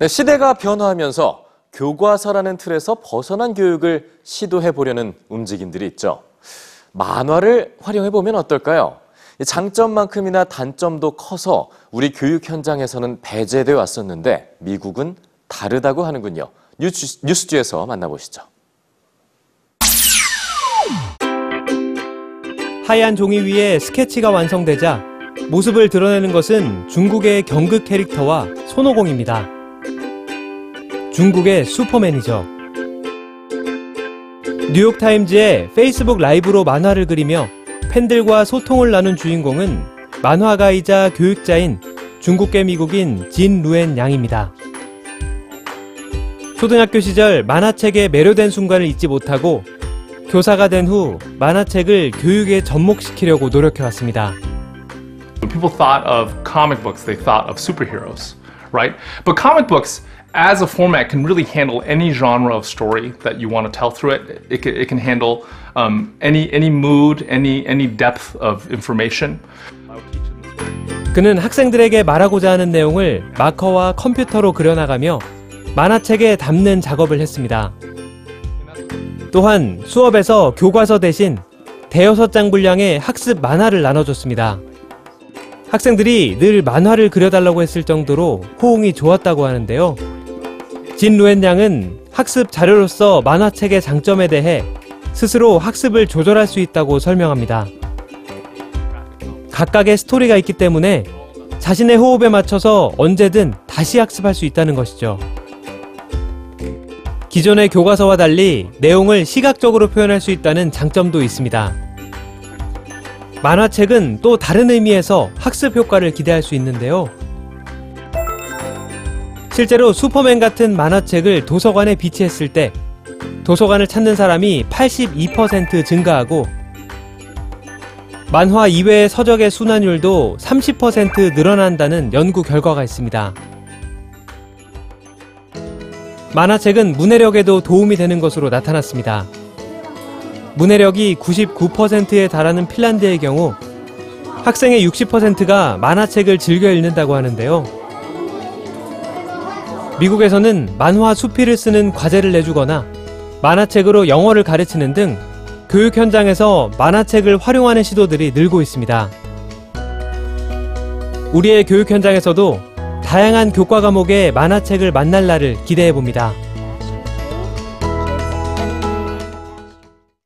네, 시대가 변화하면서 교과서라는 틀에서 벗어난 교육을 시도해 보려는 움직임들이 있죠. 만화를 활용해 보면 어떨까요? 장점만큼이나 단점도 커서 우리 교육 현장에서는 배제돼 왔었는데 미국은 다르다고 하는군요. 뉴스, 뉴스지에서 만나보시죠. 하얀 종이 위에 스케치가 완성되자 모습을 드러내는 것은 중국의 경극 캐릭터와 손오공입니다. 중국의 슈퍼맨이죠. 뉴욕타임즈의 페이스북 라이브로 만화를 그리며 팬들과 소통을 나눈 주인공은 만화가이자 교육자인 중국계 미국인 진 루엔 양입니다. 초등학교 시절 만화책에 매료된 순간을 잊지 못하고 교사가 된 후 만화책을 교육에 접목시키려고 노력해왔습니다. When people thought of comic books, they thought of superheroes, right? But comic books, as a format, can really handle any genre of story that you want to tell through it. It it can handle um, any any mood, any any depth of information. 그는 학생들에게 말하고자 하는 내용을 마커와 컴퓨터로 그려나가며 만화책에 담는 작업을 했습니다. 또한 수업에서 교과서 대신 대여섯 장 분량의 학습 만화를 나눠줬습니다. 학생들이 늘 만화를 그려달라고 했을 정도로 호응이 좋았다고 하는데요. 진 루엔 양은 학습 자료로서 만화책의 장점에 대해 스스로 학습을 조절할 수 있다고 설명합니다. 각각의 스토리가 있기 때문에 자신의 호흡에 맞춰서 언제든 다시 학습할 수 있다는 것이죠. 기존의 교과서와 달리 내용을 시각적으로 표현할 수 있다는 장점도 있습니다. 만화책은 또 다른 의미에서 학습 효과를 기대할 수 있는데요. 실제로 슈퍼맨 같은 만화책을 도서관에 비치했을 때 도서관을 찾는 사람이 82% 증가하고 만화 이외의 서적의 순환율도 30% 늘어난다는 연구 결과가 있습니다. 만화책은 문해력에도 도움이 되는 것으로 나타났습니다. 문해력이 99%에 달하는 핀란드의 경우 학생의 60%가 만화책을 즐겨 읽는다고 하는데요. 미국에서는 만화 수필을 쓰는 과제를 내주거나 만화책으로 영어를 가르치는 등 교육 현장에서 만화책을 활용하는 시도들이 늘고 있습니다. 우리의 교육 현장에서도 다양한 교과 과목의 만화책을 만날 날을 기대해 봅니다.